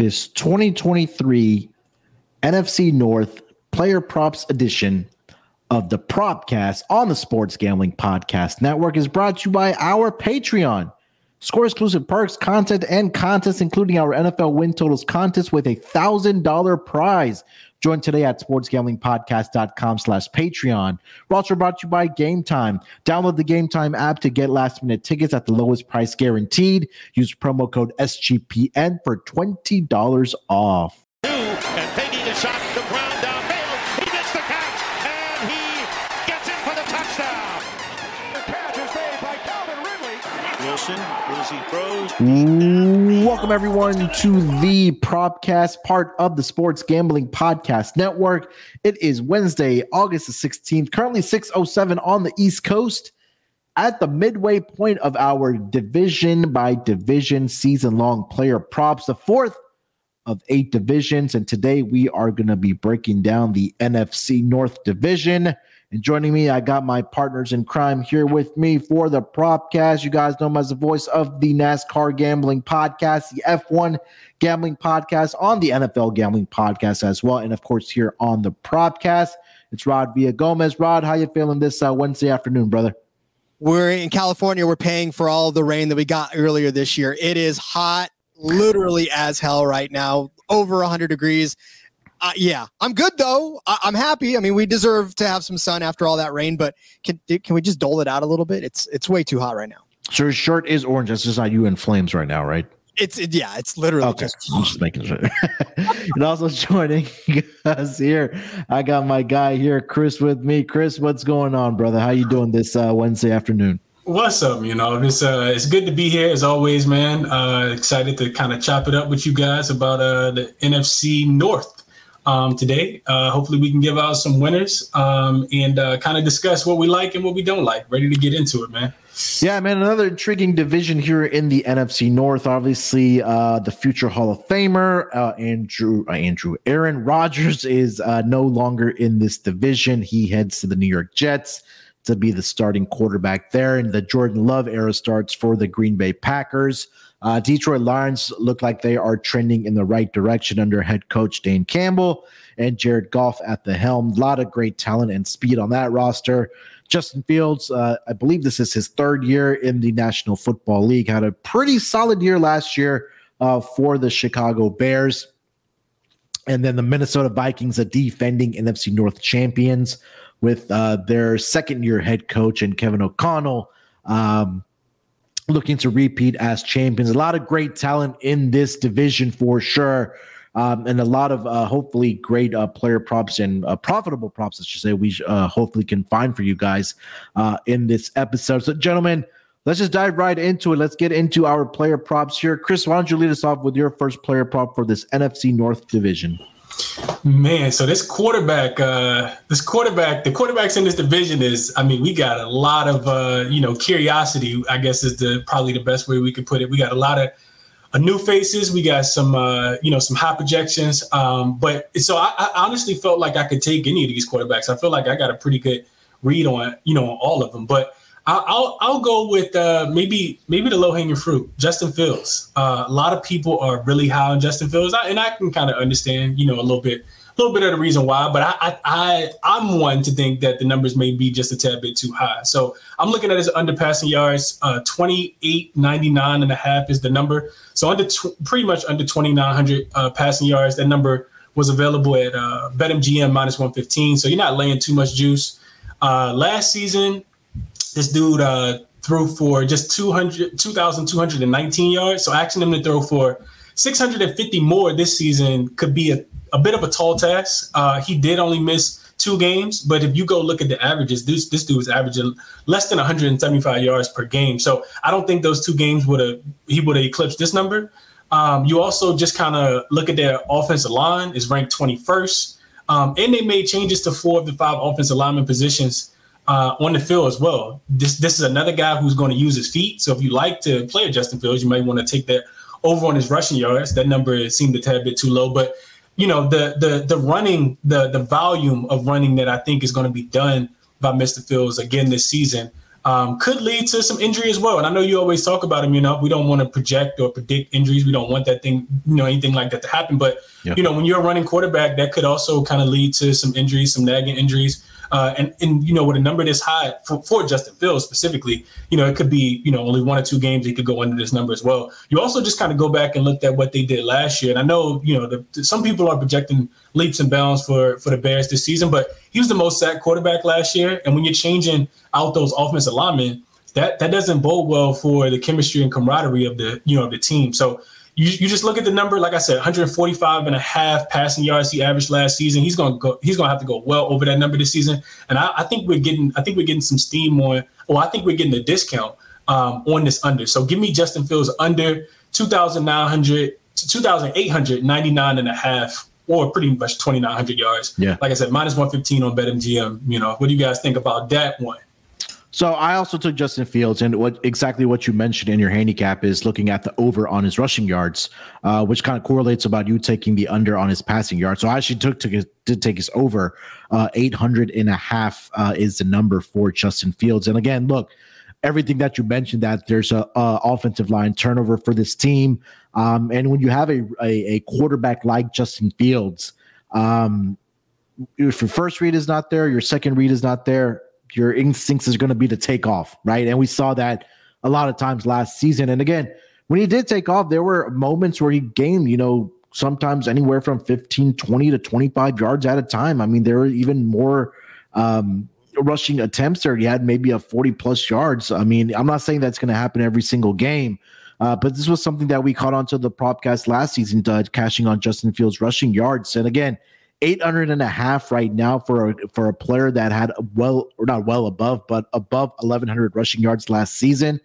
this 2023 NFC North Player Props Edition of the Propcast on the Sports Gambling Podcast Network is brought to you by our Patreon. Score exclusive perks, content, and contests, including our NFL win totals contest with a thousand dollar prize. Join today at sportsgamblingpodcast.com slash Patreon. We're also brought to you by Game Time. Download the Game Time app to get last minute tickets at the lowest price guaranteed. Use promo code SGPN for $20 off. Welcome everyone to the Propcast, part of the Sports Gambling Podcast Network. It is Wednesday, August the 16th, currently 607 on the East Coast. At the midway point of our division by division season long player props, the fourth of eight divisions. And today we are going to be breaking down the NFC North Division. And joining me, I got my partners in crime here with me for the Propcast. You guys know him as the voice of the NASCAR Gambling Podcast, the F1 Gambling Podcast, on the NFL Gambling Podcast as well, and of course here on the Propcast. It's Rod Villa Gomez. Rod, how you feeling this uh, Wednesday afternoon, brother? We're in California. We're paying for all the rain that we got earlier this year. It is hot, literally as hell right now, over 100 degrees. Uh, yeah, I'm good though. I- I'm happy. I mean, we deserve to have some sun after all that rain, but can can we just dole it out a little bit? It's it's way too hot right now. So your shirt is orange. That's just not you in flames right now, right? It's it, yeah, it's literally Okay, just I'm just making sure. and also joining us here, I got my guy here, Chris, with me. Chris, what's going on, brother? How you doing this uh, Wednesday afternoon? What's up? You know, it's uh, it's good to be here as always, man. Uh, excited to kind of chop it up with you guys about uh the NFC North um today. Uh, hopefully, we can give out some winners um and uh, kind of discuss what we like and what we don't like. Ready to get into it, man. Yeah, man, another intriguing division here in the NFC North. Obviously, uh, the future Hall of Famer uh, Andrew uh, Andrew Aaron Rodgers is uh, no longer in this division. He heads to the New York Jets to be the starting quarterback there, and the Jordan Love era starts for the Green Bay Packers. Uh, Detroit Lions look like they are trending in the right direction under head coach Dan Campbell and Jared Goff at the helm. A lot of great talent and speed on that roster. Justin Fields, uh, I believe this is his third year in the National Football League, had a pretty solid year last year uh, for the Chicago Bears. And then the Minnesota Vikings, a defending NFC North champions, with uh, their second year head coach and Kevin O'Connell um, looking to repeat as champions. A lot of great talent in this division for sure. Um, and a lot of uh, hopefully great uh, player props and uh, profitable props, I should say, we uh, hopefully can find for you guys uh, in this episode. So, gentlemen, let's just dive right into it. Let's get into our player props here. Chris, why don't you lead us off with your first player prop for this NFC North division? Man, so this quarterback, uh, this quarterback, the quarterbacks in this division is, I mean, we got a lot of, uh, you know, curiosity. I guess is the probably the best way we could put it. We got a lot of uh, new faces. We got some, uh, you know, some high projections. Um, but so I, I honestly felt like I could take any of these quarterbacks. I feel like I got a pretty good read on, you know, all of them. But I'll I'll, go with uh, maybe maybe the low hanging fruit, Justin Fields. Uh, a lot of people are really high on Justin Fields, I, and I can kind of understand, you know, a little bit. A little bit of the reason why, but I, I I I'm one to think that the numbers may be just a tad bit too high. So I'm looking at his under passing yards, uh, 28, 99 and a half is the number. So under tw- pretty much under 2,900 uh, passing yards. That number was available at uh, BetMGM minus 115. So you're not laying too much juice. Uh, last season, this dude uh, threw for just 200, 2,219 yards. So asking him to throw for 650 more this season could be a, a bit of a tall task. Uh, he did only miss two games, but if you go look at the averages, this this dude is averaging less than 175 yards per game. So I don't think those two games would have he would have eclipsed this number. Um, you also just kind of look at their offensive line is ranked 21st, um, and they made changes to four of the five offensive lineman positions uh, on the field as well. This this is another guy who's going to use his feet. So if you like to play Justin Fields, you might want to take that over on his rushing yards. That number seemed a tad bit too low, but you know the the the running the the volume of running that I think is going to be done by Mr. Fields again this season um, could lead to some injury as well. And I know you always talk about him. You know, we don't want to project or predict injuries. We don't want that thing, you know, anything like that to happen. But yep. you know, when you're a running quarterback, that could also kind of lead to some injuries, some nagging injuries. Uh, and and you know, with a number this high for, for Justin Fields specifically, you know, it could be you know only one or two games he could go under this number as well. You also just kind of go back and look at what they did last year, and I know you know the, some people are projecting leaps and bounds for for the Bears this season, but he was the most sacked quarterback last year, and when you're changing out those offensive linemen, that that doesn't bode well for the chemistry and camaraderie of the you know of the team. So you, you just look at the number, like I said, 145 and a half passing yards he averaged last season. He's gonna go, he's gonna have to go well over that number this season. And I, I think we're getting, I think we're getting some steam on, or I think we're getting a discount um, on this under. So give me Justin Fields under 2,900 to 2,899 and a half or pretty much 2,900 yards. Yeah. Like I said, minus 115 on BetMGM. You know, what do you guys think about that one? So I also took Justin Fields, and what exactly what you mentioned in your handicap is looking at the over on his rushing yards, uh, which kind of correlates about you taking the under on his passing yards. So I actually took to did take his over, uh, 800 and a half uh, is the number for Justin Fields. And again, look, everything that you mentioned that there's a, a offensive line turnover for this team, um, and when you have a, a, a quarterback like Justin Fields, um, if your first read is not there, your second read is not there your instincts is going to be to take off, right? And we saw that a lot of times last season. And again, when he did take off, there were moments where he gained, you know, sometimes anywhere from 15, 20 to 25 yards at a time. I mean, there were even more um, rushing attempts there. He had maybe a 40 plus yards. I mean, I'm not saying that's going to happen every single game. Uh, but this was something that we caught onto the podcast last season, uh, cashing on Justin Fields rushing yards. And again, 800 and a half right now for a, for a player that had well or not well above but above 1100 rushing yards last season.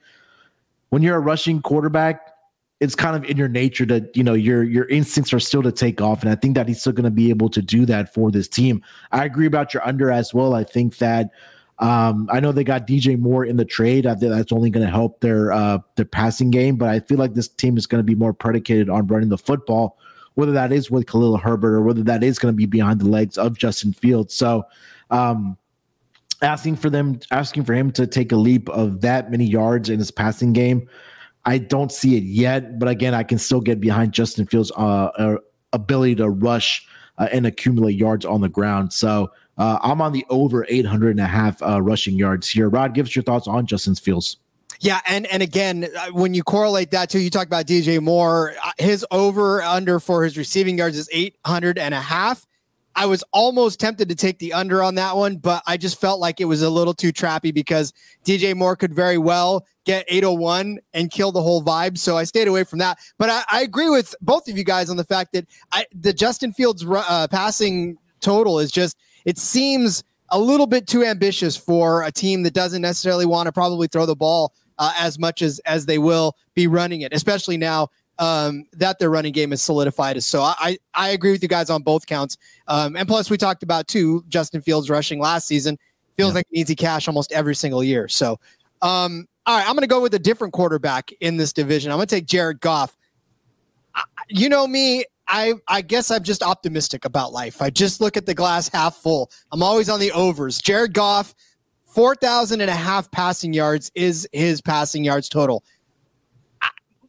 When you're a rushing quarterback it's kind of in your nature that you know your your instincts are still to take off. And i think that he's still going to be able to do that for this team. I agree about your under as well. I think that um, I know they got DJ Moore in the trade. I think that's only going to help their uh, their passing game, but I feel like this team is going to be more predicated on running the football whether that is with Khalil Herbert or whether that is going to be behind the legs of Justin Fields. So, um, asking for them, asking for him to take a leap of that many yards in his passing game, I don't see it yet. But again, I can still get behind Justin Fields' uh, uh, ability to rush uh, and accumulate yards on the ground. So. Uh, I'm on the over 800 and a half uh, rushing yards here. Rod, give us your thoughts on Justin Fields. Yeah, and and again, uh, when you correlate that to you talk about DJ Moore, uh, his over under for his receiving yards is 800 and a half. I was almost tempted to take the under on that one, but I just felt like it was a little too trappy because DJ Moore could very well get 801 and kill the whole vibe. So I stayed away from that. But I, I agree with both of you guys on the fact that I, the Justin Fields uh, passing total is just, it seems a little bit too ambitious for a team that doesn't necessarily want to probably throw the ball uh, as much as as they will be running it, especially now um, that their running game is solidified. So I I agree with you guys on both counts. Um, and plus, we talked about too Justin Fields rushing last season feels yeah. like an easy cash almost every single year. So um, all right, I'm going to go with a different quarterback in this division. I'm going to take Jared Goff. I, you know me, I I guess I'm just optimistic about life. I just look at the glass half full. I'm always on the overs. Jared Goff 4,000 and a half passing yards is his passing yards total.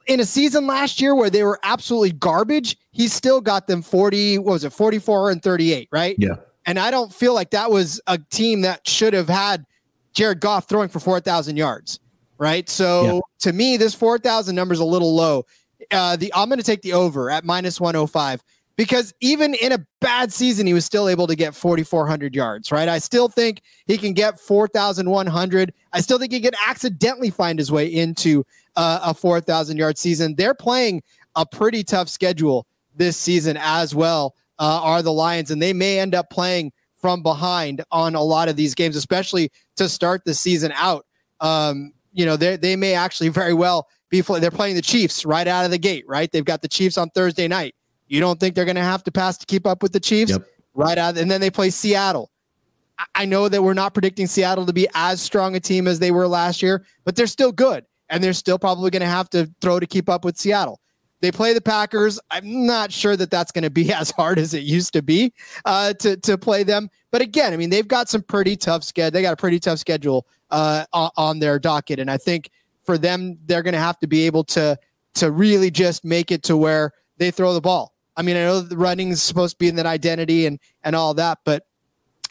In a season last year where they were absolutely garbage, he still got them 40, what was it, 44 and 38, right? Yeah. And I don't feel like that was a team that should have had Jared Goff throwing for 4,000 yards, right? So yeah. to me, this 4,000 number is a little low. Uh, the I'm going to take the over at minus 105 because even in a bad season, he was still able to get 4,400 yards, right? I still think he can get 4,100. I still think he can accidentally find his way into uh, a 4,000 yard season. They're playing a pretty tough schedule this season as well, uh, are the Lions, and they may end up playing from behind on a lot of these games, especially to start the season out. Um, you know, they may actually very well be they're playing the Chiefs right out of the gate, right? They've got the Chiefs on Thursday night. You don't think they're going to have to pass to keep up with the Chiefs? Yep. Right out, and then they play Seattle. I know that we're not predicting Seattle to be as strong a team as they were last year, but they're still good, and they're still probably going to have to throw to keep up with Seattle. They play the Packers. I'm not sure that that's going to be as hard as it used to be uh, to to play them. But again, I mean, they've got some pretty tough schedule. They got a pretty tough schedule uh, on their docket, and I think for them, they're going to have to be able to to really just make it to where they throw the ball. I mean, I know the running is supposed to be in that identity and and all that, but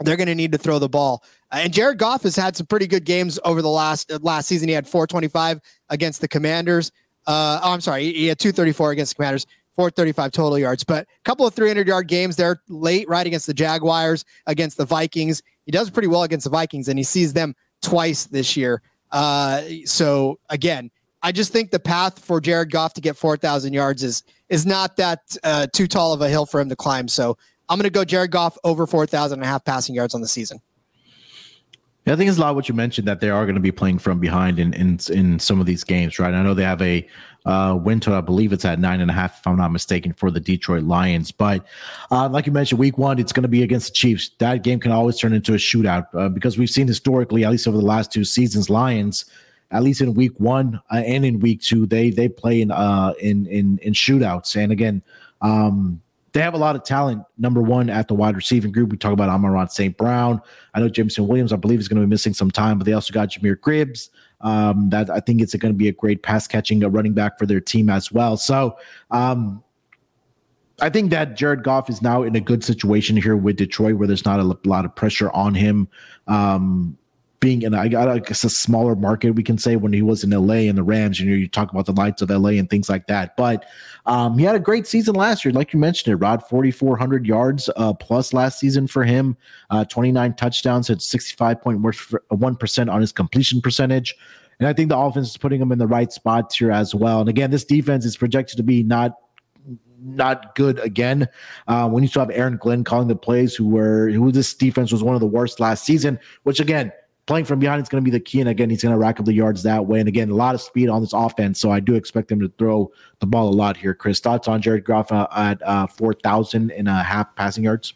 they're going to need to throw the ball. And Jared Goff has had some pretty good games over the last last season. He had 425 against the Commanders. Uh, oh, I'm sorry, he had 234 against the Commanders. 435 total yards, but a couple of 300 yard games there late, right against the Jaguars, against the Vikings. He does pretty well against the Vikings, and he sees them twice this year. Uh, so again, I just think the path for Jared Goff to get 4,000 yards is is not that uh, too tall of a hill for him to climb. So I'm going to go Jared Goff over 4,000 and a half passing yards on the season. Yeah, I think it's a lot what you mentioned that they are going to be playing from behind in in, in some of these games, right? I know they have a uh, win total, I believe it's at nine and a half, if I'm not mistaken, for the Detroit Lions. But uh, like you mentioned, week one, it's going to be against the Chiefs. That game can always turn into a shootout uh, because we've seen historically, at least over the last two seasons, Lions, at least in week one uh, and in week two, they they play in uh, in in in shootouts. And again, um, they have a lot of talent. Number one at the wide receiving group, we talk about Amon-Ra St. Brown. I know Jameson Williams, I believe, is going to be missing some time, but they also got Jahmyr Gibbs. Um, that I think it's going to be a great pass catching a running back for their team as well. So um, I think that Jared Goff is now in a good situation here with Detroit, where there's not a lot of pressure on him. Um, being in, I guess a smaller market, we can say when he was in LA and the Rams, you know, you talk about the lights of LA and things like that. But um, he had a great season last year, like you mentioned it, Rod, 4,400 yards uh, plus last season for him, uh, 29 touchdowns at 65.1% on his completion percentage. And I think the offense is putting him in the right spots here as well. And again, this defense is projected to be not not good again. Uh, when you still have Aaron Glenn calling the plays, who were who this defense was one of the worst last season, which again playing from behind is going to be the key. And again, he's going to rack up the yards that way. And again, a lot of speed on this offense. So I do expect him to throw the ball a lot here. Chris, thoughts on Jared Goff uh, at uh, 4,000 and a half passing yards?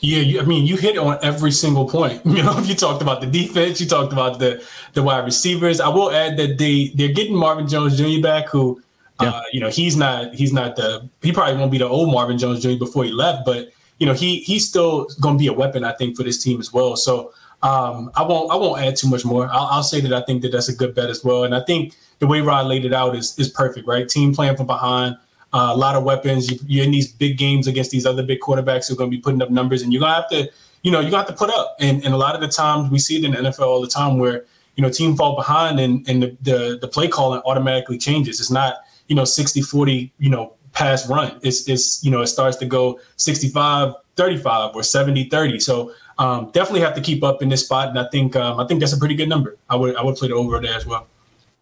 Yeah, you, I mean, you hit on every single point. You know, you talked about the defense, you talked about the the wide receivers. I will add that they they're getting Marvin Jones Jr. back, who, yeah. uh, you know, he's not he's not the he probably won't be the old Marvin Jones Jr. before he left, but you know, he he's still going to be a weapon, I think, for this team as well. So um, I won't I won't add too much more. I'll, I'll, say that I think that that's a good bet as well. And I think the way Rod laid it out is is perfect, right? Team playing from behind, uh, a lot of weapons. You, are in these big games against these other big quarterbacks who are going to be putting up numbers, and you're gonna have to, you know, you got to put up. And and a lot of the times we see it in the NFL all the time where you know team fall behind and and the the, the play calling automatically changes. It's not you know 60 40 you know pass run. It's it's you know it starts to go 65 35 or 70 30. So um, definitely have to keep up in this spot, and I think um, I think that's a pretty good number. I would I would play the over there as well.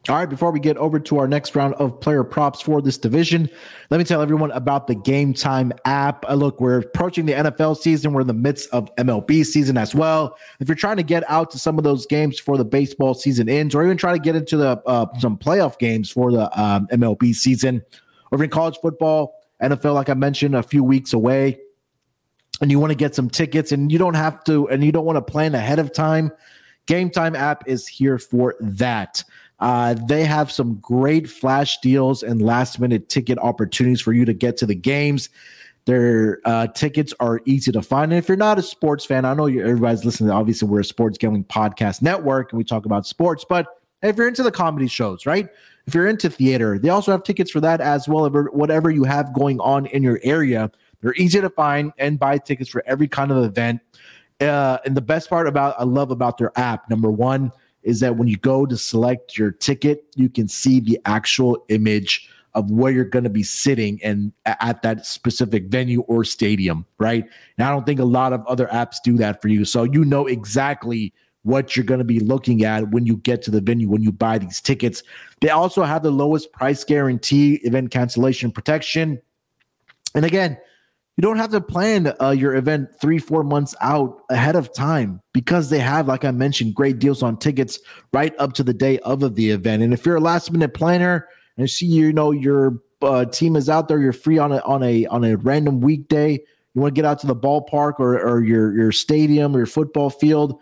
All right, before we get over to our next round of player props for this division, let me tell everyone about the Game Time app. Uh, look, we're approaching the NFL season. We're in the midst of MLB season as well. If you're trying to get out to some of those games for the baseball season ends, or even try to get into the uh, some playoff games for the um, MLB season, or in college football, NFL, like I mentioned, a few weeks away and you want to get some tickets and you don't have to and you don't want to plan ahead of time game time app is here for that. Uh, they have some great flash deals and last minute ticket opportunities for you to get to the games. Their uh, tickets are easy to find. And if you're not a sports fan i know everybody's listening obviously we're a sports gambling podcast network and we talk about sports but if you're into the comedy shows right? If you're into theater they also have tickets for that as well whatever you have going on in your area they're easy to find and buy tickets for every kind of event. Uh, and the best part about I love about their app, number one, is that when you go to select your ticket, you can see the actual image of where you're going to be sitting and at that specific venue or stadium, right? And I don't think a lot of other apps do that for you. So you know exactly what you're going to be looking at when you get to the venue when you buy these tickets. They also have the lowest price guarantee, event cancellation protection. And again, you don't have to plan uh, your event three, four months out ahead of time because they have, like I mentioned, great deals on tickets right up to the day of the event. And if you're a last minute planner and see, you know, your uh, team is out there, you're free on a on a on a random weekday, you want to get out to the ballpark or or your your stadium or your football field,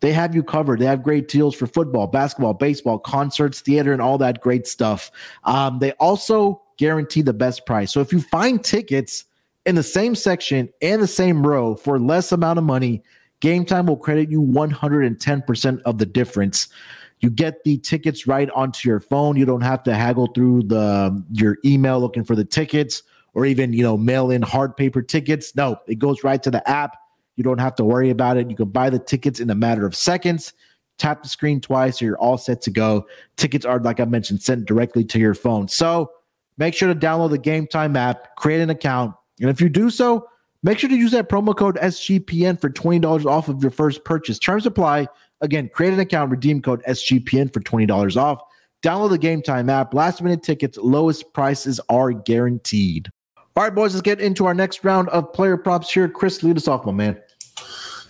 they have you covered. They have great deals for football, basketball, baseball, concerts, theater, and all that great stuff. Um, they also guarantee the best price. So if you find tickets in the same section and the same row for less amount of money, Game Time will credit you 110% of the difference. You get the tickets right onto your phone. You don't have to haggle through the um, your email looking for the tickets or even, you know, mail in hard paper tickets. No, it goes right to the app. You don't have to worry about it. You can buy the tickets in a matter of seconds. Tap the screen twice, so you're all set to go. Tickets are, like I mentioned, sent directly to your phone. So make sure to download the Game Time app, create an account, and if you do so, make sure to use that promo code SGPN for $20 off of your first purchase. Terms apply. Again, create an account, redeem code SGPN for $20 off. Download the Game Time app. Last minute tickets, lowest prices are guaranteed. All right, boys, let's get into our next round of player props here. Chris, lead us off, my man.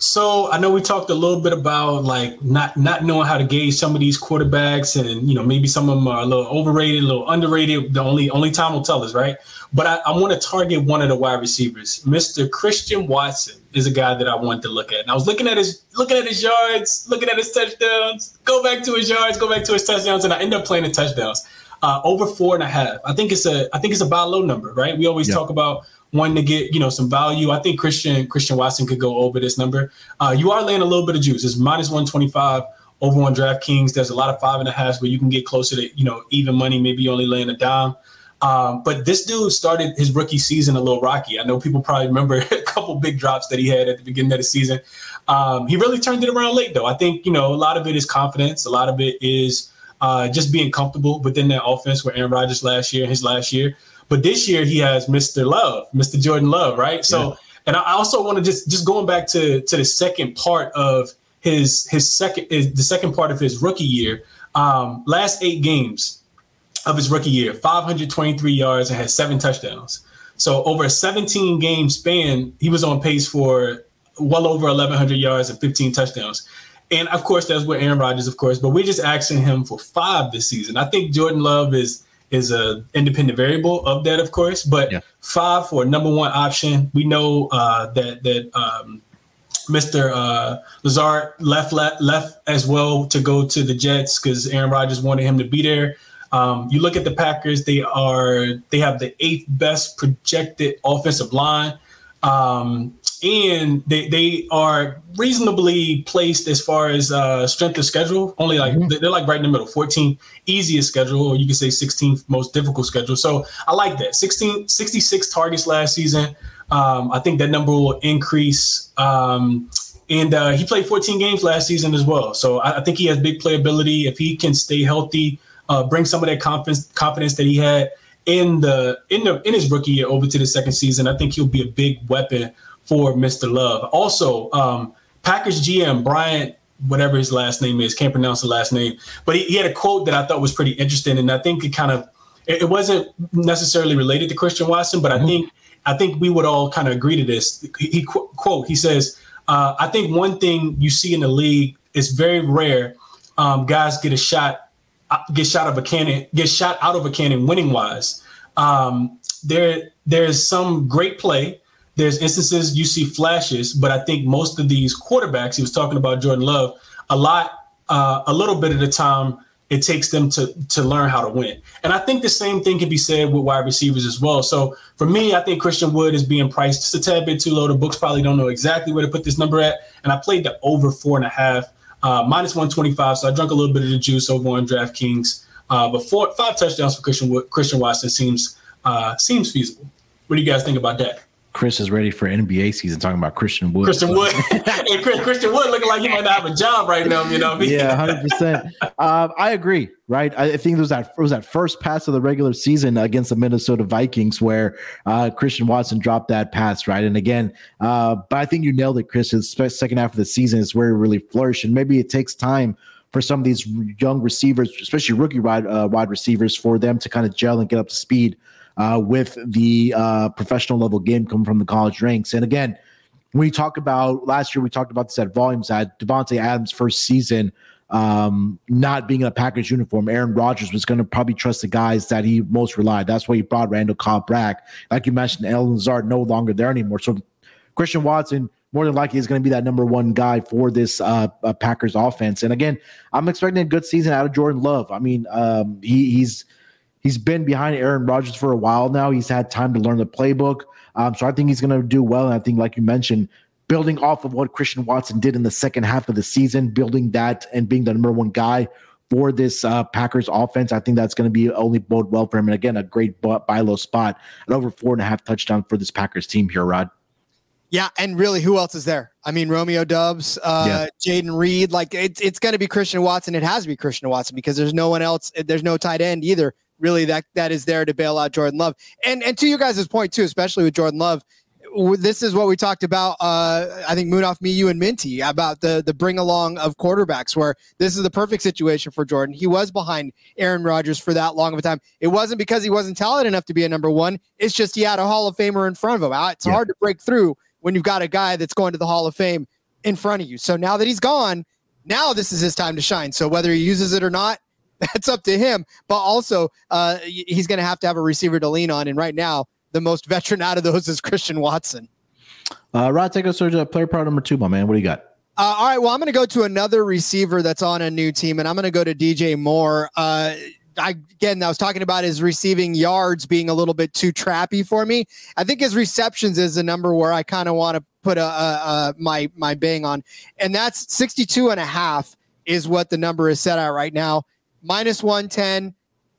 So I know we talked a little bit about like not not knowing how to gauge some of these quarterbacks, and you know maybe some of them are a little overrated, a little underrated. The only only time will tell us, right? But I, I want to target one of the wide receivers, Mr. Christian Watson is a guy that I want to look at. And I was looking at his looking at his yards, looking at his touchdowns, go back to his yards, go back to his touchdowns, and I end up playing the touchdowns. Uh, over four and a half. I think it's a I think it's about low number, right? We always talk about wanting to get you know some value. I think Christian Christian Watson could go over this number. Uh, you are laying a little bit of juice. It's minus one twenty five over on DraftKings. There's a lot of five and a half where you can get closer to you know even money. Maybe only laying a dime. Um, but this dude started his rookie season a little rocky. I know people probably remember a couple big drops that he had at the beginning of the season. Um, he really turned it around late, though. I think you know a lot of it is confidence. A lot of it is uh, just being comfortable within that offense with Aaron Rodgers last year, his last year. But this year he has Mr. Love, Mr. Jordan Love, right? So, yeah. and I also want to just just going back to to the second part of his his second is the second part of his rookie year. Um, last eight games of his rookie year, 523 yards and had seven touchdowns. So over a 17 game span, he was on pace for well over 1,100 yards and 15 touchdowns. And of course, that's with Aaron Rodgers, of course. But we're just asking him for five this season. I think Jordan Love is is a independent variable of that, of course. But yeah. five for number one option. We know uh, that that um, Mr. Uh, Lazard left, left left as well to go to the Jets because Aaron Rodgers wanted him to be there. Um, you look at the Packers; they are they have the eighth best projected offensive line. Um, and they, they are reasonably placed as far as uh, strength of schedule. Only like mm-hmm. they're like right in the middle, 14th easiest schedule, or you can say 16th most difficult schedule. So I like that. 16, 66 targets last season. Um, I think that number will increase. Um, and uh, he played 14 games last season as well. So I, I, think he has big playability. If he can stay healthy, uh, bring some of that confidence confidence that he had in the in the in his rookie year over to the second season, I think he'll be a big weapon for Mr. Love. Also, um, Packers GM Brian, whatever his last name is, can't pronounce the last name, but he, he had a quote that I thought was pretty interesting, and I think it kind of it, it wasn't necessarily related to Christian Watson, but I mm-hmm. think I think we would all kind of agree to this. He, he quote he says, uh, "I think one thing you see in the league is very rare. Um, guys get a shot." Get shot of a cannon, get shot out of a cannon winning wise. Um, there, there's some great play, there's instances you see flashes, but I think most of these quarterbacks, he was talking about Jordan Love, a lot, uh, a little bit of the time, it takes them to to learn how to win. And I think the same thing can be said with wide receivers as well. So for me, I think Christian Wood is being priced just a tad bit too low. The books probably don't know exactly where to put this number at. And I played the over four and a half, uh, minus 125. So I drank a little bit of the juice over on DraftKings. Uh, but four, five touchdowns for Christian Christian Watson seems uh, seems feasible. What do you guys think about that? Chris is ready for NBA season talking about Christian Wood. Christian Wood. hey, Chris, Christian Wood looking like he might not have a job right now, you know. yeah, hundred percent. Um, I agree. Right. I think it was that it was that first pass of the regular season against the Minnesota Vikings where uh, Christian Watson dropped that pass. Right. And again, uh, but I think you nailed it, Chris. His second half of the season is where he really flourished, and maybe it takes time for some of these young receivers, especially rookie wide uh, wide receivers, for them to kind of gel and get up to speed uh, with the uh, professional level game coming from the college ranks. And again, when we talk about last year, we talked about this at volumes at Davante Adams' first season um, not being in a Packers uniform. Aaron Rodgers was going to probably trust the guys that he most relied. That's why he brought Randall Cobb back. Like you mentioned, Allen Lazard no longer there anymore. So Christian Watson more than likely is going to be that number one guy for this uh, uh, Packers offense. And again, I'm expecting a good season out of Jordan Love. I mean, um, he, he's He's been behind Aaron Rodgers for a while now. He's had time to learn the playbook. Um, so I think he's going to do well. And I think, like you mentioned, building off of what Christian Watson did in the second half of the season, building that and being the number one guy for this uh, Packers offense, I think that's going to be only bode well for him. And again, a great buy low spot at over four and a half touchdown for this Packers team here, Rod. Yeah, and really, who else is there? I mean, Romeo Doubs, uh, yeah. Jayden Reed. Like it's it's going to be Christian Watson. It has to be Christian Watson because there's no one else. There's no tight end either. Really, that that is there to bail out Jordan Love. And and to you guys' point too, especially with Jordan Love, this is what we talked about. Uh, I think Munaf, me, you, and Minty about the the bring along of quarterbacks, where this is the perfect situation for Jordan. He was behind Aaron Rodgers for that long of a time. It wasn't because he wasn't talented enough to be a number one. It's just he had a Hall of Famer in front of him. It's yeah. hard to break through when you've got a guy that's going to the Hall of Fame in front of you. So now that he's gone, now this is his time to shine. So whether he uses it or not, that's up to him. But also, uh, he's going to have to have a receiver to lean on. And right now, the most veteran out of those is Christian Watson. Uh, Rod, take us to player part number two, my man. What do you got? Uh, all right. Well, I'm going to go to another receiver that's on a new team, and I'm going to go to DJ Moore. Uh, I, again, I was talking about his receiving yards being a little bit too trappy for me. I think his receptions is a number where I kind of want to put a, a, a, my my bang on, and that's 62 and a half is what the number is set at right now. Minus 110.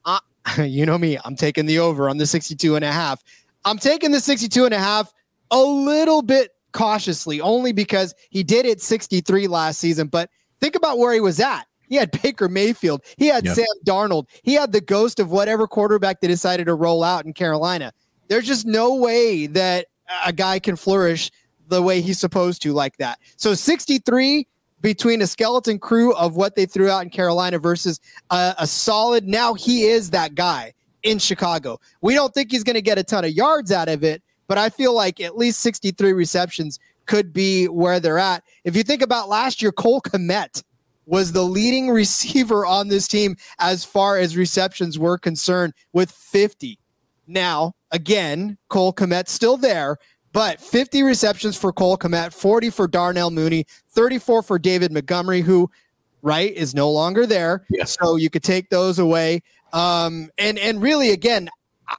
Uh, you know me, I'm taking the over on the 62 and a half. I'm taking the 62 and a half a little bit cautiously, only because he did it 63 last season. But think about where he was at. He had Baker Mayfield. He had yep. Sam Darnold. He had the ghost of whatever quarterback they decided to roll out in Carolina. There's just no way that a guy can flourish the way he's supposed to like that. So 63 between a skeleton crew of what they threw out in Carolina versus a, a solid. Now he is that guy in Chicago. We don't think he's going to get a ton of yards out of it, but I feel like at least 63 receptions could be where they're at. If you think about last year, Cole Kmet was the leading receiver on this team as far as receptions were concerned with 50. Now, again, Cole Kmet still there, but 50 receptions for Cole Kmet, 40 for Darnell Mooney, 34 for David Montgomery, who, right, is no longer there. Yes. So you could take those away. Um, and and really, again,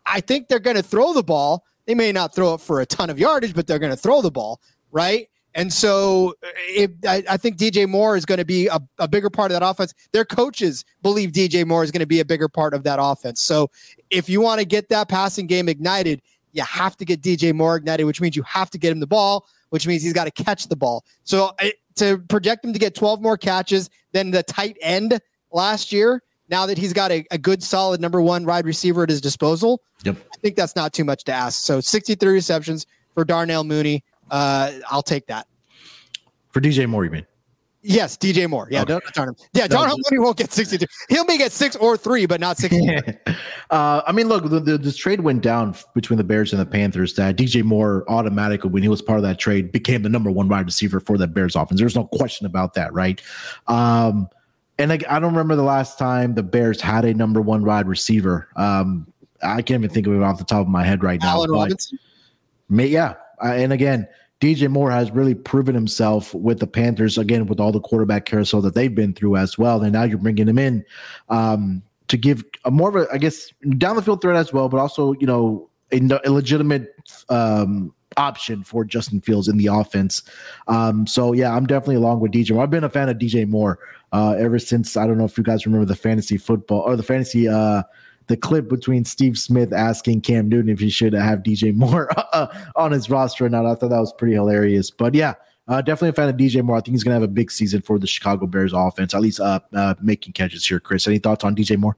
I think they're going to throw the ball. They may not throw it for a ton of yardage, but they're going to throw the ball, right? And so if, I, I, think DJ Moore is going to be a, a, bigger part of that offense. Their coaches believe DJ Moore is going to be a bigger part of that offense. So if you want to get that passing game ignited, you have to get DJ Moore ignited, which means you have to get him the ball, which means he's got to catch the ball. So to project him to get 12 more catches than the tight end last year, now that he's got a, a good solid number one wide receiver at his disposal, yep. I think that's not too much to ask. So 63 receptions for Darnell Mooney. Uh, I'll take that. For DJ Moore, you mean? Yes, DJ Moore. Yeah, okay. Darnell. Yeah, Darnell Mooney won't get 62. He'll may get six or three, but not 60. uh, I mean, look, the, the, this trade went down between the Bears and the Panthers that DJ Moore automatically, when he was part of that trade, became the number one wide receiver for that Bears offense. There's no question about that, right? Um, and like, I don't remember the last time the Bears had a number one wide receiver. Um, I can't even think of it off the top of my head right now. Allen Robinson. May, yeah, uh, and again, DJ Moore has really proven himself with the Panthers again with all the quarterback carousel that they've been through as well. And now you're bringing him in um, to give a more of a, I guess, down the field threat as well, but also you know a, a legitimate um, option for Justin Fields in the offense. Um, so yeah, I'm definitely along with DJ. Moore. I've been a fan of DJ Moore uh, ever since. I don't know if you guys remember the fantasy football or the fantasy. Uh, the clip between Steve Smith asking Cam Newton if he should have DJ Moore uh, on his roster or not. I thought that was pretty hilarious. But yeah, uh, definitely a fan of DJ Moore. I think he's going to have a big season for the Chicago Bears offense, at least uh, uh, making catches here. Chris, any thoughts on DJ Moore?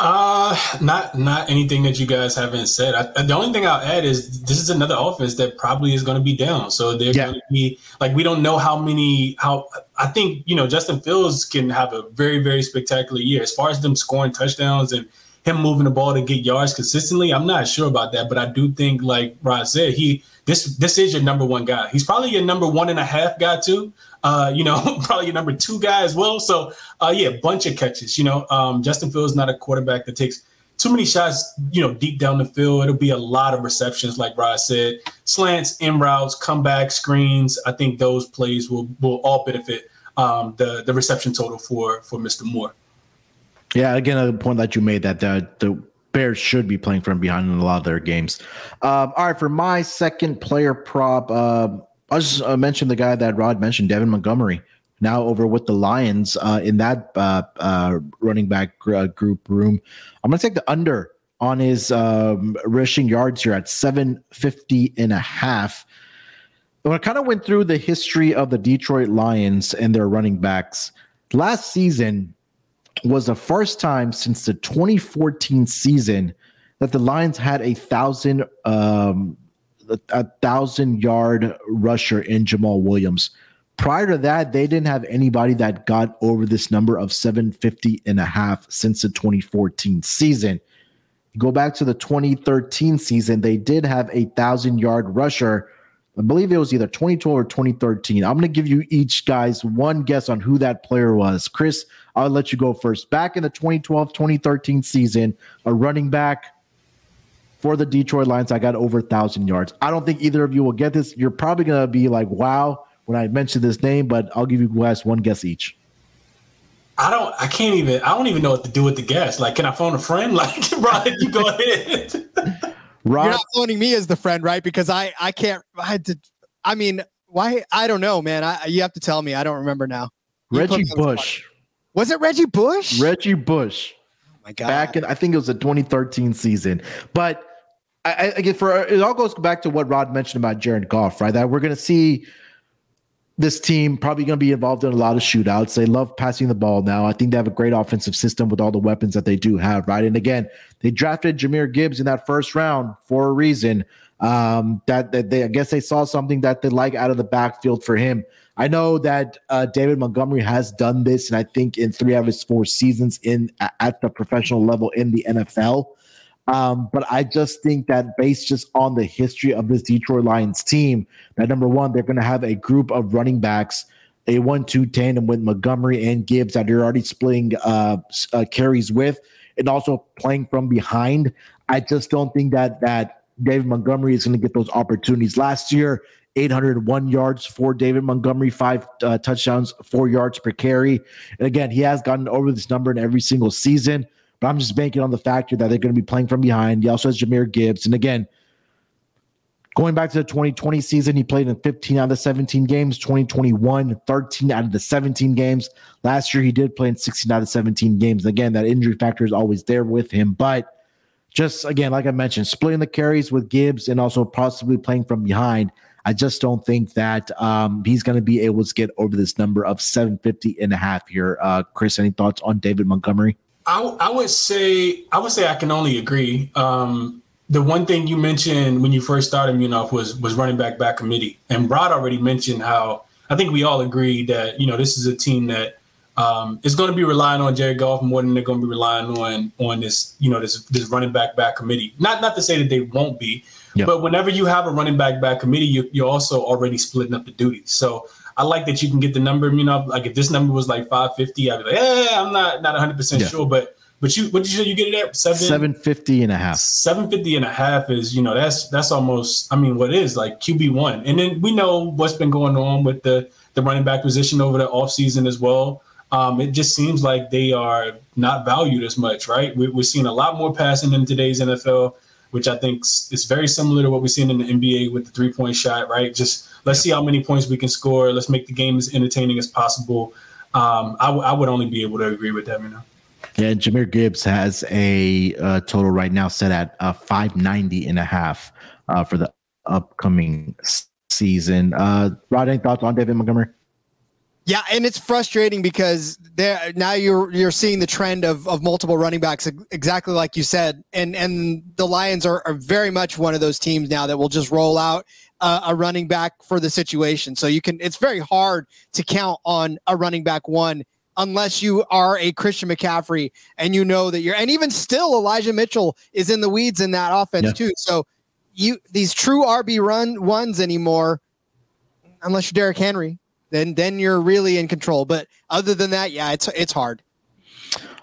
Uh, not not anything that you guys haven't said. I, the only thing I'll add is this is another offense that probably is going to be down. So they're yeah. going to be like we don't know how many. How I think you know Justin Fields can have a very very spectacular year as far as them scoring touchdowns and him moving the ball to get yards consistently. I'm not sure about that, but I do think, like Rod said, he this this is your number one guy. He's probably your number one and a half guy too. Uh, you know, probably your number two guy as well. So uh, yeah, bunch of catches. You know, um, Justin Fields not a quarterback that takes too many shots. You know, deep down the field, it'll be a lot of receptions, like Rod said, slants, in routes, comeback screens. I think those plays will will all benefit um, the the reception total for for Mr. Moore. Yeah, again, a point that you made that the the Bears should be playing from behind in a lot of their games. Um, all right, for my second player prop, uh, I'll just uh, mention the guy that Rod mentioned, Devin Montgomery, now over with the Lions uh, in that uh, uh, running back gr- uh, group room. I'm going to take the under on his um, rushing yards here at 750 and a half. When I kind of went through the history of the Detroit Lions and their running backs, last season was the first time since the 2014 season that the Lions had a thousand um, a, thousand yard rusher in Jamaal Williams. Prior to that, they didn't have anybody that got over this number of 750 and a half since the 2014 season. Go back to the 2013 season, they did have a thousand yard rusher. I believe it was either 2012 or 2013. I'm going to give you each guys one guess on who that player was. Chris, I'll let you go first. Back in the 2012 2013 season, a running back for the Detroit Lions, I got over 1,000 yards. I don't think either of you will get this. You're probably going to be like, wow, when I mention this name, but I'll give you guys one guess each. I don't. I can't even. I don't even know what to do with the guess. Like, can I phone a friend? Like, Rod, you go ahead. Rod, You're not phoning me as the friend, right? Because I I can't. I had to. I mean, why? I don't know, man. I you have to tell me. I don't remember now. You Reggie me on. Bush. Was it Reggie Bush? Reggie Bush. oh my god. back in I think it was the 2013 season. But I, I again for it all goes back to what Rod mentioned about Jared Goff, right? That we're going to see this team probably going to be involved in a lot of shootouts. They love passing the ball now. I think they have a great offensive system with all the weapons that they do have, right? And again, they drafted Jahmyr Gibbs in that first round for a reason. Um, that, that they, I guess they saw something that they like out of the backfield for him. I know that uh, David Montgomery has done this, and I think in three of his four seasons in at the professional level in the NFL. Um, but I just think that based just on the history of this Detroit Lions team, that number one, they're going to have a group of running backs, a one-two tandem with Montgomery and Gibbs that you're already splitting uh, uh, carries with, and also playing from behind. I just don't think that that David Montgomery is going to get those opportunities. Last year, 801 yards for David Montgomery, five uh, touchdowns, four yards per carry. And again, he has gotten over this number in every single season. But I'm just banking on the factor that they're going to be playing from behind. He also has Jahmyr Gibbs. And again, going back to the 2020 season, he played in 15 out of the 17 games. 2021, 13 out of the 17 games. Last year, he did play in 16 out of 17 games. Again, that injury factor is always there with him. But just again, like I mentioned, splitting the carries with Gibbs and also possibly playing from behind. I just don't think that um, he's going to be able to get over this number of 750 and a half here. Uh, Chris, any thoughts on David Montgomery? I, I would say I would say I can only agree. Um, the one thing you mentioned when you first started Munaf was was running back back committee, and Rod already mentioned how I think we all agree that you know this is a team that um, is going to be relying on Jared Goff more than they're going to be relying on on this you know this this running back back committee. Not not to say that they won't be, Yeah. but whenever you have a running back back committee, you, you're also already splitting up the duties. So I like that you can get the number. You know, like if this number was like 550, I'd be like, eh, I'm not not 100 percent Yeah. sure, but but you what did you say you get it at seven 750 and a half. 750 and a half is you know that's that's almost i mean what is like qb1 and then we know what's been going on with the the running back position over the offseason as well um, it just seems like they are not valued as much right we, we're seeing a lot more passing in today's nfl which i think is very similar to what we've seen in the nba with the three point shot right? Just let's see how many points we can score. Let's make the game as entertaining as possible. Um, I, w- I would only be able to agree with that, you know? Yeah, Jahmyr Gibbs has a uh, total right now set at uh, 590 and a half uh, for the upcoming season. Uh, Rod, any thoughts on David Montgomery? Yeah, and it's frustrating because there now you're you're seeing the trend of of multiple running backs exactly like you said, and and the Lions are, are very much one of those teams now that will just roll out uh, a running back for the situation. So you can it's very hard to count on a running back one unless you are a Christian McCaffrey and you know that you're and even still Elijah Mitchell is in the weeds in that offense Yeah. too. So you these true RB run ones anymore, unless you're Derrick Henry then then you're really in control. But other than that, yeah, it's it's hard.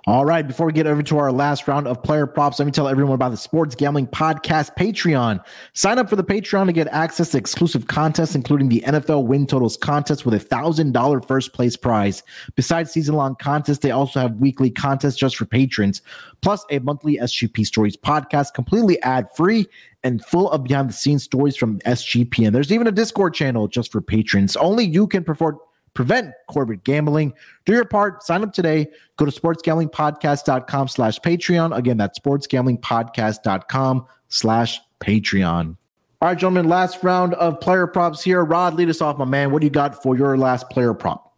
All right, before we get over to our last round of player props, let me tell everyone about the Sports Gambling Podcast Patreon. Sign up for the Patreon to get access to exclusive contests, including the NFL Win Totals contest with a $1,000 first place prize. Besides season long contests, they also have weekly contests just for patrons, plus a monthly SGP Stories podcast, completely ad free and full of behind the scenes stories from SGP. And there's even a Discord channel just for patrons. Only you can perform prevent corporate gambling. Do your part. Sign up today. Go to sportsgamblingpodcast.com slash Patreon. Again, that's sportsgamblingpodcast.com slash Patreon. All right, gentlemen, last round of player props here. Rod, lead us off, my man. What do you got for your last player prop?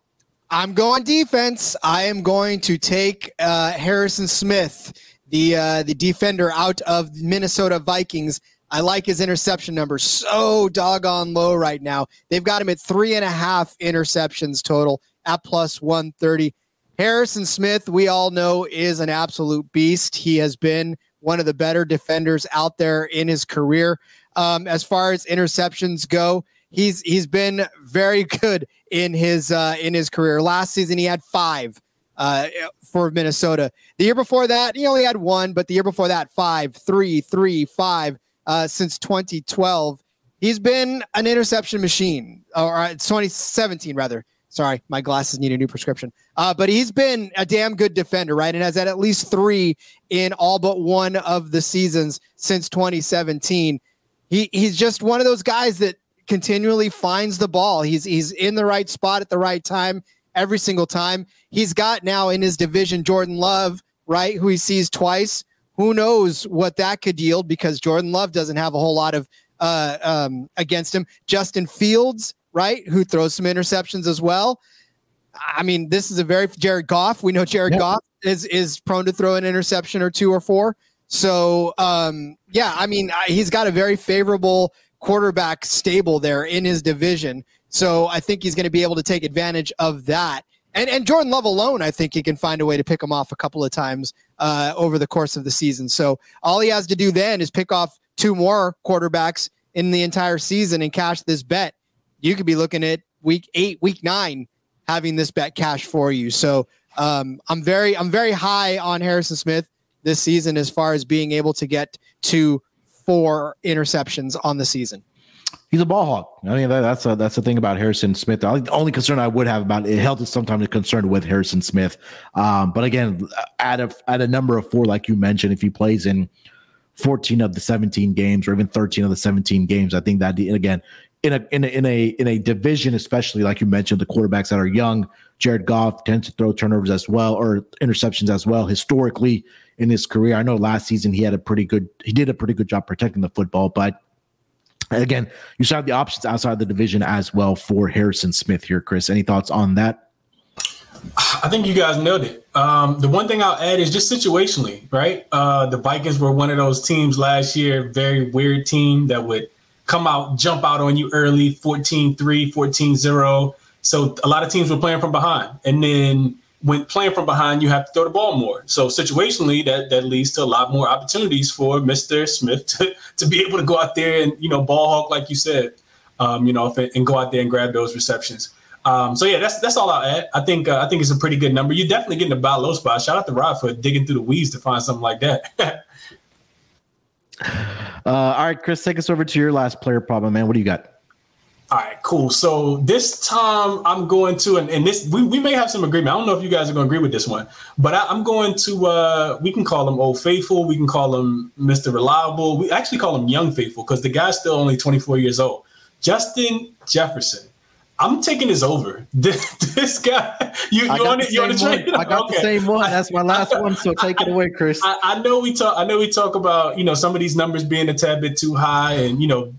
I'm going defense. I am going to take uh, Harrison Smith, the uh, the defender out of Minnesota Vikings. I like his interception number so doggone low right now. They've got him at three and a half interceptions total at plus 130. Harrison Smith, we all know, is an absolute beast. He has been one of the better defenders out there in his career. Um, as far as interceptions go, he's he's been very good in his uh, in his career. Last season, he had five uh, for Minnesota. The year before that, he only had one, but the year before that, five, three, three, five uh, since 2012. He's been an interception machine, or uh, 2017 rather. Sorry, my glasses need a new prescription. Uh, but he's been a damn good defender, right? And has had at least three in all but one of the seasons since 2017. He he's just one of those guys that continually finds the ball. He's he's in the right spot at the right time every single time. He's got now in his division Jordan Love, right, who he sees twice who knows what that could yield because Jordan Love doesn't have a whole lot of uh, um, against him. Justin Fields, right, who throws some interceptions as well. I mean, this is a very Jared Goff. We know Jared yep. Goff is is prone to throw an interception or two or four. So, um, yeah, I mean, he's got a very favorable quarterback stable there in his division. So I think he's going to be able to take advantage of that. And and Jordan Love alone, I think he can find a way to pick him off a couple of times uh, over the course of the season. So all he has to do then is pick off two more quarterbacks in the entire season and cash this bet. You could be looking at week eight, week nine, having this bet cash for you. So um, I'm very I'm very high on Harrison Smith this season as far as being able to get to four interceptions on the season he's a ball hawk. I mean, that, that's a, that's the thing about Harrison Smith. The only concern I would have about it, held is sometimes a concern with Harrison Smith. Um, but again, at a at a number of four, like you mentioned, if he plays in 14 of the 17 games or even 13 of the 17 games, I think that again in a in a in a in a division, especially like you mentioned, the quarterbacks that are young, Jared Goff tends to throw turnovers as well or interceptions as well. Historically in his career, I know last season he had a pretty good he did a pretty good job protecting the football, but Again, you still have the options outside the division as well for Harrison Smith here, Chris. Any thoughts on that? I think you guys nailed it. Um, the one thing I'll add is just situationally, right? Uh, the Vikings were one of those teams last year, very weird team that would come out, jump out on you early, 14 3, 14 0. So a lot of teams were playing from behind. And then when playing from behind, you have to throw the ball more. So situationally, that that leads to a lot more opportunities for Mr. Smith to, to be able to go out there and you know ball hawk like you said, um, you know, and go out there and grab those receptions. Um, so yeah, that's that's all I'll add. I think uh, I think it's a pretty good number. You're definitely getting a buy low spot. Shout out to Rod for digging through the weeds to find something like that. uh, all right, Chris, take us over to your last player problem, man. What do you got? All right, cool. So this time I'm going to, and, and this we, we may have some agreement. I don't know if you guys are going to agree with this one, but I, am going to. uh We can call him Old Faithful. We can call him Mr. Reliable. We actually call him Young Faithful because the guy's still only 24 years old. Justin Jefferson. I'm taking this over. This, this guy, you, you on it? You on the train? I got okay. the same one. That's my last one. So take it away, Chris. I, I know we talk. I know we talk about you know some of these numbers being a tad bit too high, and you know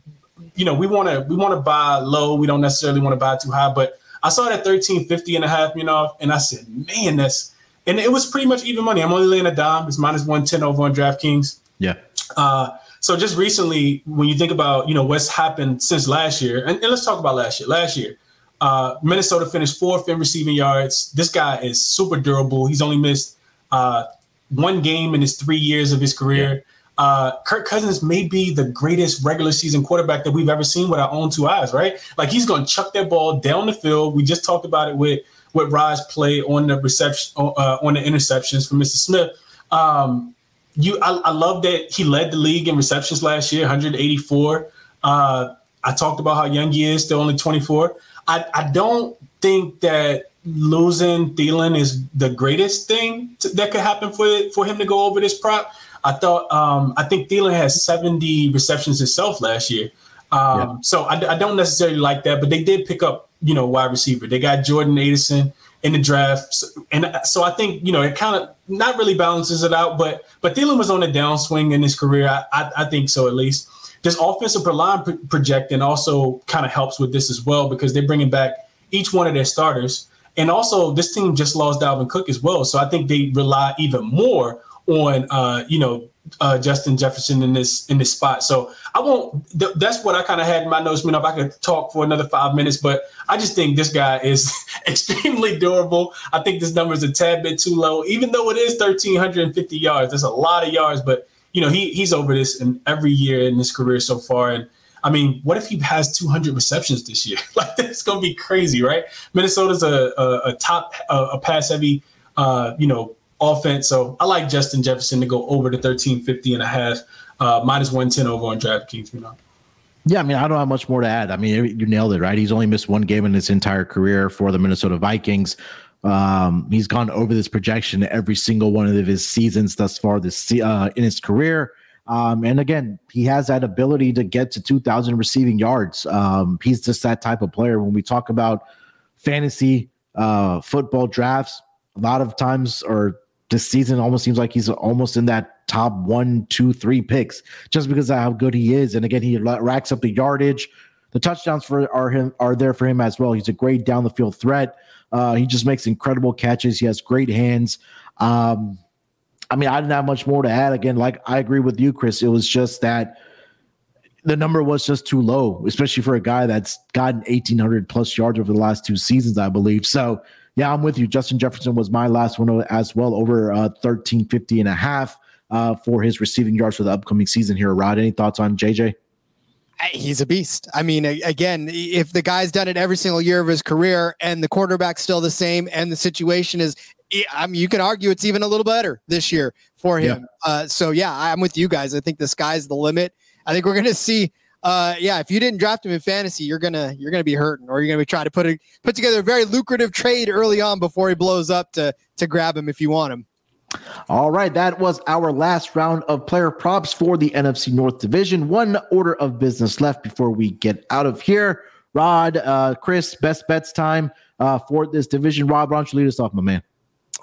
you know, we want to we want to buy low. We don't necessarily want to buy too high. But I saw that at 1350 and a half, you know, and I said, man, that's and it was pretty much even money. I'm only laying a dime. It's minus 110 over on DraftKings. Yeah. Uh, so just recently, when you think about, you know, what's happened since last year, and, and let's talk about last year. Last year, uh, Minnesota finished fourth in receiving yards. This guy is super durable. He's only missed uh, one game in his three years of his career. Uh, Kirk Cousins may be the greatest regular season quarterback that we've ever seen with our own two eyes, right? Like he's going to chuck that ball down the field. We just talked about it with what Raj played on the reception uh, on the interceptions for Mr. Smith. Um, you, I, I, love that he led the league in receptions last year, 184. Uh, I talked about how young he is, still only 24. I, I don't think that losing Thielen is the greatest thing to, that could happen for for him to go over this prop. I thought um, I think Thielen has 70 receptions himself last year. Um, yeah. So I, I, don't necessarily like that, but they did pick up, you know, wide receiver. They got Jordan Addison in the draft, and so I think you know it kind of not really balances it out. But but Thielen was on a downswing in his career. I, I, I think so at least. This offensive line projecting also kind of helps with this as well because they're bringing back each one of their starters. And also, this team just lost Dalvin Cook as well. So I think they rely even more on uh, you know uh, Justin Jefferson in this in this spot. So I won't. Th- that's what I kind of had in my notes. Man, if I could talk for another five minutes, but I just think this guy is extremely durable. I think this number is a tad bit too low, even though it is thirteen hundred and fifty yards. That's a lot of yards, but you know he he's over this in every year in his career so far. And I mean, what if he has two hundred receptions this year? like that's gonna be crazy, right? Minnesota's a a, a top a, a pass heavy. Uh, you know, offense. So I like Justin Jefferson to go over the 1350 and a half, uh, minus 110 over on DraftKings. You know. Yeah, I mean, I don't have much more to add. I mean, you nailed it, right? He's only missed one game in his entire career for the Minnesota Vikings. Um, he's gone over this projection every single one of his seasons thus far this uh, in his career. Um, and again, he has that ability to get to 2,000 receiving yards. Um, he's just that type of player. When we talk about fantasy uh, football drafts, a lot of times, or this season almost seems like he's almost in that top one, two, three picks just because of how good he is. And again, he racks up the yardage. The touchdowns for are him are there for him as well. He's a great down the field threat. Uh, he just makes incredible catches. He has great hands. Um, I mean, I didn't have much more to add. Again, like I agree with you, Chris. It was just that the number was just too low, especially for a guy that's gotten 1,800 plus yards over the last two seasons, I believe. So yeah, I'm with you. Justin Jefferson was my last one as well, over uh, 1350 and a half uh, for his receiving yards for the upcoming season here. Rod, any thoughts on JJ? He's a beast. I mean, again, if the guy's done it every single year of his career and the quarterback's still the same and the situation is, I mean, you could argue it's even a little better this year for him. Yeah. Uh, so, yeah, I'm with you guys. I think the sky's the limit. I think we're going to see uh, yeah, if you didn't draft him in fantasy, you're gonna you're gonna be hurting, or you're gonna be trying to put a put together a very lucrative trade early on before he blows up to to grab him if you want him. All right, that was our last round of player props for the NFC North Division. One order of business left before we get out of here. Rod, uh, Chris, best bets time uh, for this division. Rod, why don't you lead us off, my man?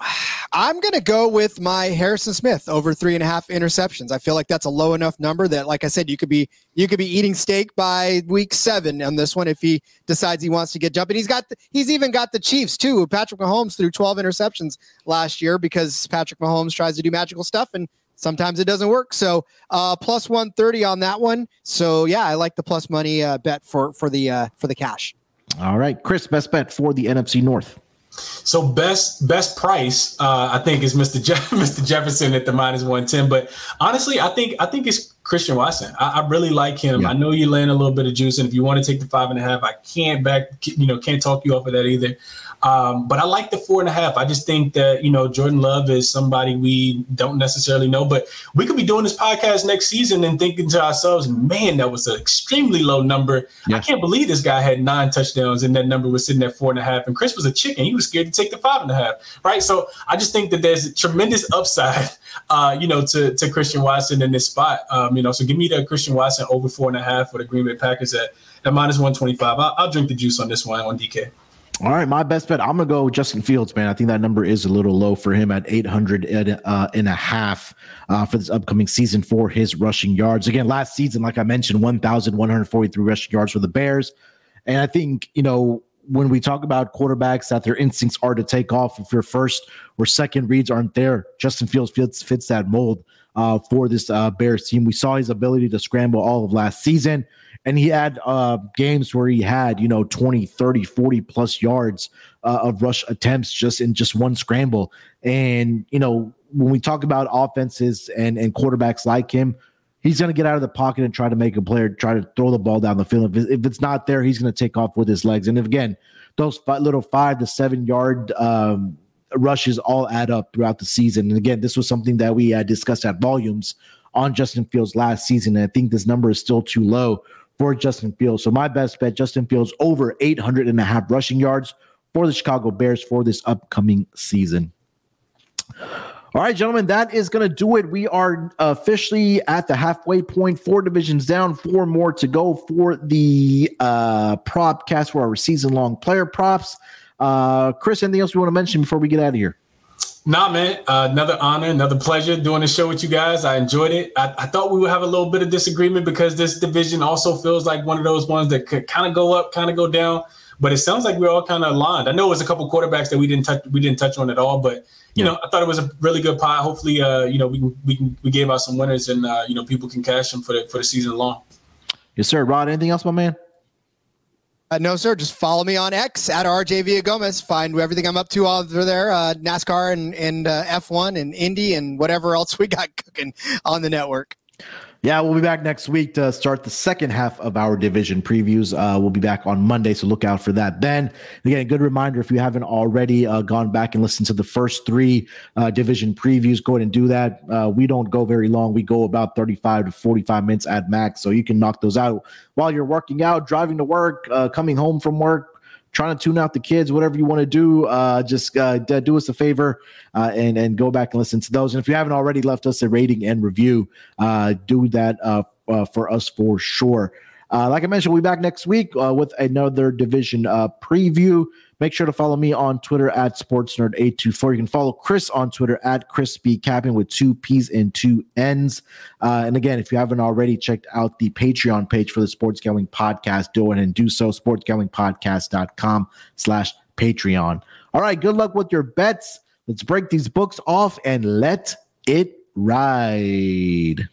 I'm going to go with my Harrison Smith over three and a half interceptions. I feel like that's a low enough number that, like I said, you could be you could be eating steak by week seven on this one if he decides he wants to get jumping. He's got the, he's even got the Chiefs too. Patrick Mahomes threw 12 interceptions last year because Patrick Mahomes tries to do magical stuff and sometimes it doesn't work. So uh, plus 130 on that one. So yeah, I like the plus money uh, bet for for the uh, for the cash. All right, Chris, best bet for the NFC North. So best best price, uh, I think, is Mr. Je- Mr. Jefferson at the minus one ten. But honestly, I think I think it's Christian Watson. I, I really like him. Yeah. I know you land a little bit of juice, and if you want to take the five and a half, I can't back you know can't talk you off of that either. Um, but I like the four and a half. I just think that, you know, Jordan Love is somebody we don't necessarily know, but we could be doing this podcast next season and thinking to ourselves, man, that was an extremely low number. Yeah. I can't believe this guy had nine touchdowns and that number was sitting at four and a half. And Chris was a chicken. He was scared to take the five and a half. Right. So I just think that there's a tremendous upside, uh, you know, to, to Christian Watson in this spot. Um, you know, so give me the Christian Watson over four and a half for the Green Bay Packers at, at minus 125. I'll, I'll drink the juice on this one on DK. All right, my best bet. I'm gonna go Justin Fields, man. I think that number is a little low for him at 800 and, uh, and a half uh, for this upcoming season for his rushing yards. Again, last season, like I mentioned, 1,143 rushing yards for the Bears, and I think you know when we talk about quarterbacks that their instincts are to take off if your first or second reads aren't there, Justin Fields fits fits that mold uh, for this uh, Bears team. We saw his ability to scramble all of last season and he had uh, games where he had you know 20 30 40 plus yards uh, of rush attempts just in just one scramble and you know when we talk about offenses and and quarterbacks like him he's going to get out of the pocket and try to make a player try to throw the ball down the field. If, it's not there, he's going to take off with his legs. And if, again, those little five to seven yard um, rushes all add up throughout the season. And again, this was something that we had discussed at volumes on Justin Fields last season. And I think this number is still too low for Justin Fields. So my best bet, Justin Fields over 800 and a half rushing yards for the Chicago Bears for this upcoming season. All right, gentlemen, that is going to do it. We are officially at the halfway point, four divisions down, four more to go for the uh, Propcast for our season long player props. Uh, Chris, anything else we want to mention before we get out of here? Nah, man. Uh, another honor, another pleasure doing the show with you guys. I enjoyed it. I, I, thought we would have a little bit of disagreement because this division also feels like one of those ones that could kind of go up, kind of go down. But it sounds like we're all kind of aligned. I know it was a couple quarterbacks that we didn't touch, we didn't touch on at all, but you yeah. know, I thought it was a really good pot. Hopefully, uh, you know, we can we can we gave out some winners, and uh, you know, people can cash them for the for the season long. Yes, sir. Rod, anything else, my man? Uh, no, sir. Just follow me on X at RJ Gomez. Find everything I'm up to over there, uh, NASCAR and and uh, F1 and Indy and whatever else we got cooking on the network. Yeah, we'll be back next week to start the second half of our division previews. Uh, we'll be back on Monday, so look out for that then. Again, a good reminder if you haven't already uh, gone back and listened to the first three uh, division previews, go ahead and do that. Uh, we don't go very long, we go about 35 to 45 minutes at max, so you can knock those out while you're working out, driving to work, uh, coming home from work trying to tune out the kids, whatever you want to do, uh, just uh, do us a favor uh, and and go back and listen to those. And if you haven't already left us a rating and review, uh, do that uh, uh, for us for sure. like I mentioned, we'll be back next week with another division preview. Make sure to follow me on Twitter at SportsNerd824. You can follow Chris on Twitter at Crispy Capping with two P's and two N's. Uh, and again, if you haven't already checked out the Patreon page for the Sports Gambling Podcast, do it and do so. SportsGamblingPodcast.com slash Patreon. All right, good luck with your bets. Let's break these books off and let it ride.